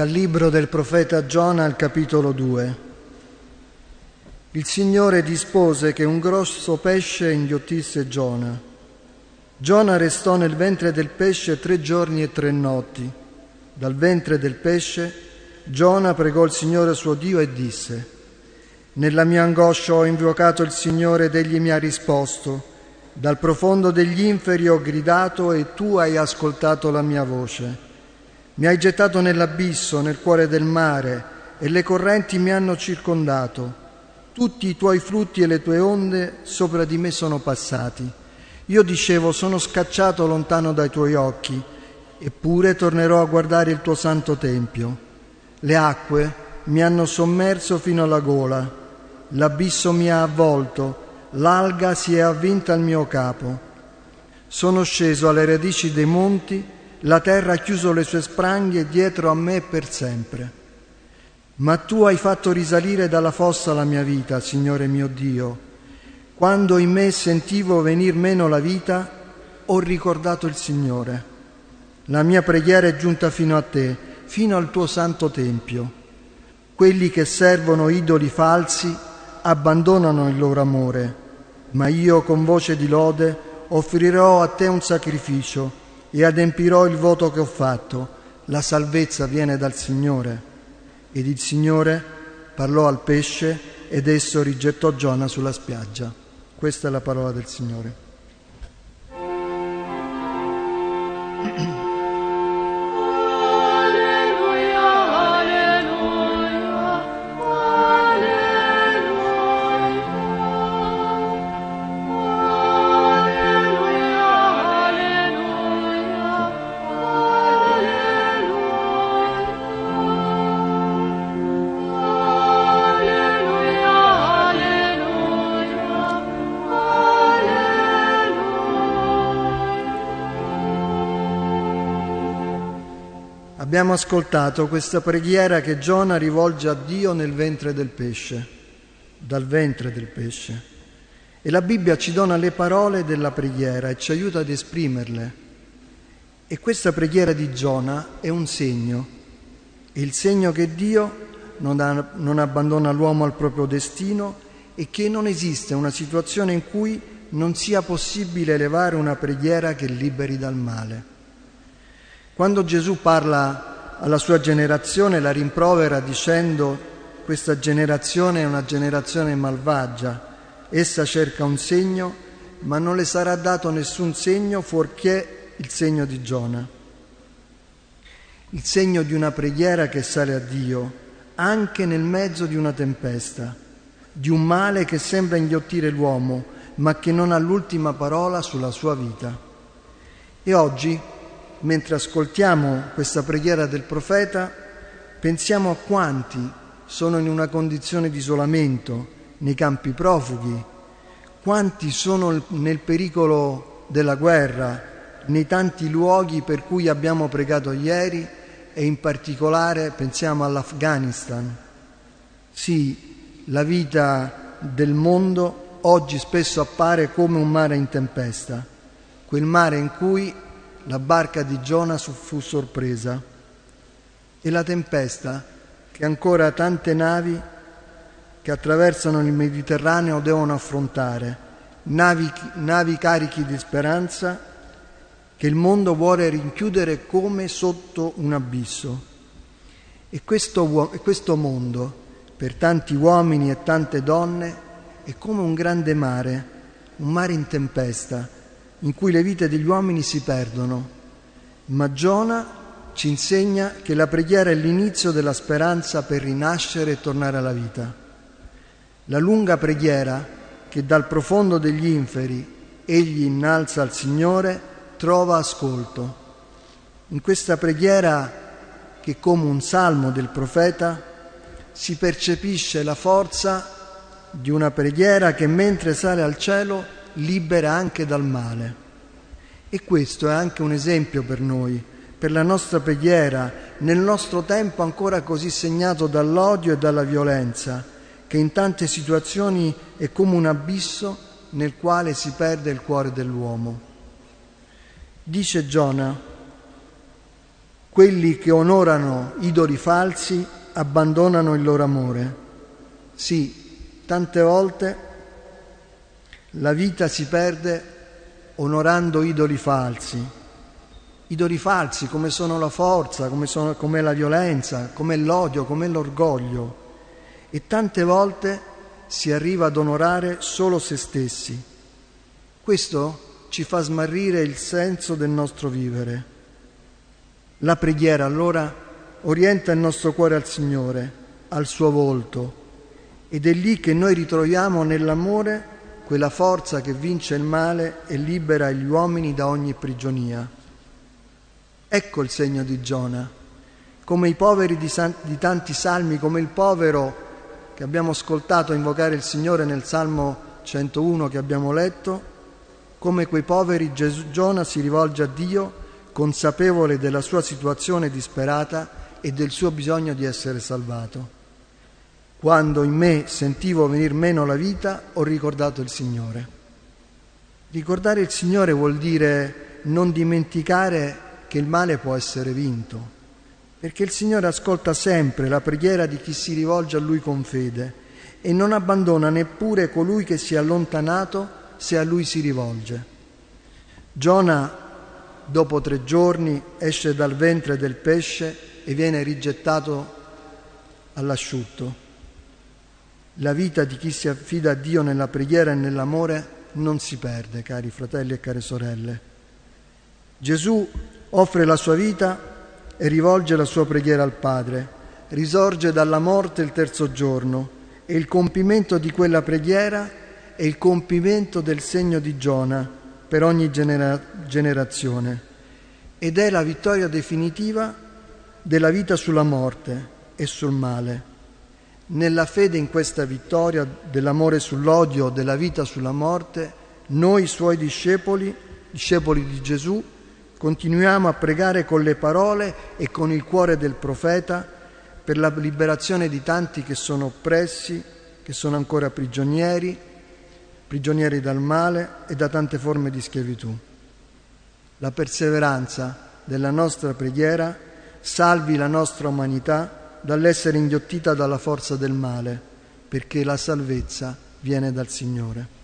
Dal libro del profeta Giona al capitolo 2. Il Signore dispose che un grosso pesce inghiottisse Giona. Giona restò nel ventre del pesce tre giorni e tre notti. Dal ventre del pesce Giona pregò il Signore suo Dio e disse, Nella mia angoscia ho invocato il Signore ed egli mi ha risposto. Dal profondo degli inferi ho gridato e tu hai ascoltato la mia voce. Mi hai gettato nell'abisso, nel cuore del mare, e le correnti mi hanno circondato. Tutti i tuoi frutti e le tue onde sopra di me sono passati. Io dicevo, sono scacciato lontano dai tuoi occhi, eppure tornerò a guardare il tuo santo tempio. Le acque mi hanno sommerso fino alla gola, l'abisso mi ha avvolto, l'alga si è avvinta al mio capo. Sono sceso alle radici dei monti, la terra ha chiuso le sue spranghe dietro a me per sempre. Ma tu hai fatto risalire dalla fossa la mia vita, Signore mio Dio. Quando in me sentivo venir meno la vita, ho ricordato il Signore. La mia preghiera è giunta fino a te, fino al tuo santo tempio. Quelli che servono idoli falsi abbandonano il loro amore, ma io con voce di lode offrirò a te un sacrificio e adempirò il voto che ho fatto. La salvezza viene dal Signore. Ed il Signore parlò al pesce ed esso rigettò Giona sulla spiaggia. Questa è la parola del Signore. Abbiamo ascoltato questa preghiera che Giona rivolge a Dio nel ventre del pesce, dal ventre del pesce. E la Bibbia ci dona le parole della preghiera e ci aiuta ad esprimerle. E questa preghiera di Giona è un segno, il segno che Dio non, ha, non abbandona l'uomo al proprio destino e che non esiste una situazione in cui non sia possibile elevare una preghiera che liberi dal male. Quando Gesù parla alla sua generazione la rimprovera dicendo questa generazione è una generazione malvagia, essa cerca un segno, ma non le sarà dato nessun segno fuorché il segno di Giona. Il segno di una preghiera che sale a Dio anche nel mezzo di una tempesta, di un male che sembra inghiottire l'uomo, ma che non ha l'ultima parola sulla sua vita. E oggi mentre ascoltiamo questa preghiera del profeta, pensiamo a quanti sono in una condizione di isolamento nei campi profughi, quanti sono nel pericolo della guerra, nei tanti luoghi per cui abbiamo pregato ieri e in particolare pensiamo all'Afghanistan. Sì, la vita del mondo oggi spesso appare come un mare in tempesta, quel mare in cui la barca di Giona fu sorpresa e la tempesta che ancora tante navi che attraversano il Mediterraneo devono affrontare, navi, navi carichi di speranza che il mondo vuole rinchiudere come sotto un abisso. E questo, questo mondo, per tanti uomini e tante donne, è come un grande mare, un mare in tempesta in cui le vite degli uomini si perdono. Ma Giona ci insegna che la preghiera è l'inizio della speranza per rinascere e tornare alla vita. La lunga preghiera che dal profondo degli inferi egli innalza al Signore trova ascolto. In questa preghiera, che come un salmo del profeta, si percepisce la forza di una preghiera che mentre sale al cielo libera anche dal male. E questo è anche un esempio per noi, per la nostra preghiera, nel nostro tempo ancora così segnato dall'odio e dalla violenza, che in tante situazioni è come un abisso nel quale si perde il cuore dell'uomo. Dice Giona, Quelli che onorano idoli falsi abbandonano il loro amore. Sì, tante volte la vita si perde onorando idoli falsi. Idoli falsi come sono la forza, come, sono, come la violenza, come l'odio, come l'orgoglio. E tante volte si arriva ad onorare solo se stessi. Questo ci fa smarrire il senso del nostro vivere. La preghiera allora orienta il nostro cuore al Signore, al suo volto, ed è lì che noi ritroviamo nell'amore quella forza che vince il male e libera gli uomini da ogni prigionia. Ecco il segno di Giona, come i poveri di, san- di tanti salmi, come il povero che abbiamo ascoltato invocare il Signore nel Salmo 101 che abbiamo letto, come quei poveri Gesù Giona si rivolge a Dio consapevole della sua situazione disperata e del suo bisogno di essere salvato. Quando in me sentivo venir meno la vita, ho ricordato il Signore. Ricordare il Signore vuol dire non dimenticare che il male può essere vinto perché il Signore ascolta sempre la preghiera di chi si rivolge a Lui con fede e non abbandona neppure colui che si è allontanato se a Lui si rivolge. Giona, dopo tre giorni, esce dal ventre del pesce e viene rigettato all'asciutto. La vita di chi si affida a Dio nella preghiera e nell'amore non si perde, cari fratelli e care sorelle. Gesù offre la sua vita e rivolge la sua preghiera al Padre. Risorge dalla morte il terzo giorno e il compimento di quella preghiera è il compimento del segno di Giona per ogni genera- generazione ed è la vittoria definitiva della vita sulla morte e sul male. Nella fede in questa vittoria dell'amore sull'odio, della vita sulla morte, noi suoi discepoli, discepoli di Gesù, Continuiamo a pregare con le parole e con il cuore del profeta per la liberazione di tanti che sono oppressi, che sono ancora prigionieri, prigionieri dal male e da tante forme di schiavitù. La perseveranza della nostra preghiera salvi la nostra umanità dall'essere inghiottita dalla forza del male, perché la salvezza viene dal Signore.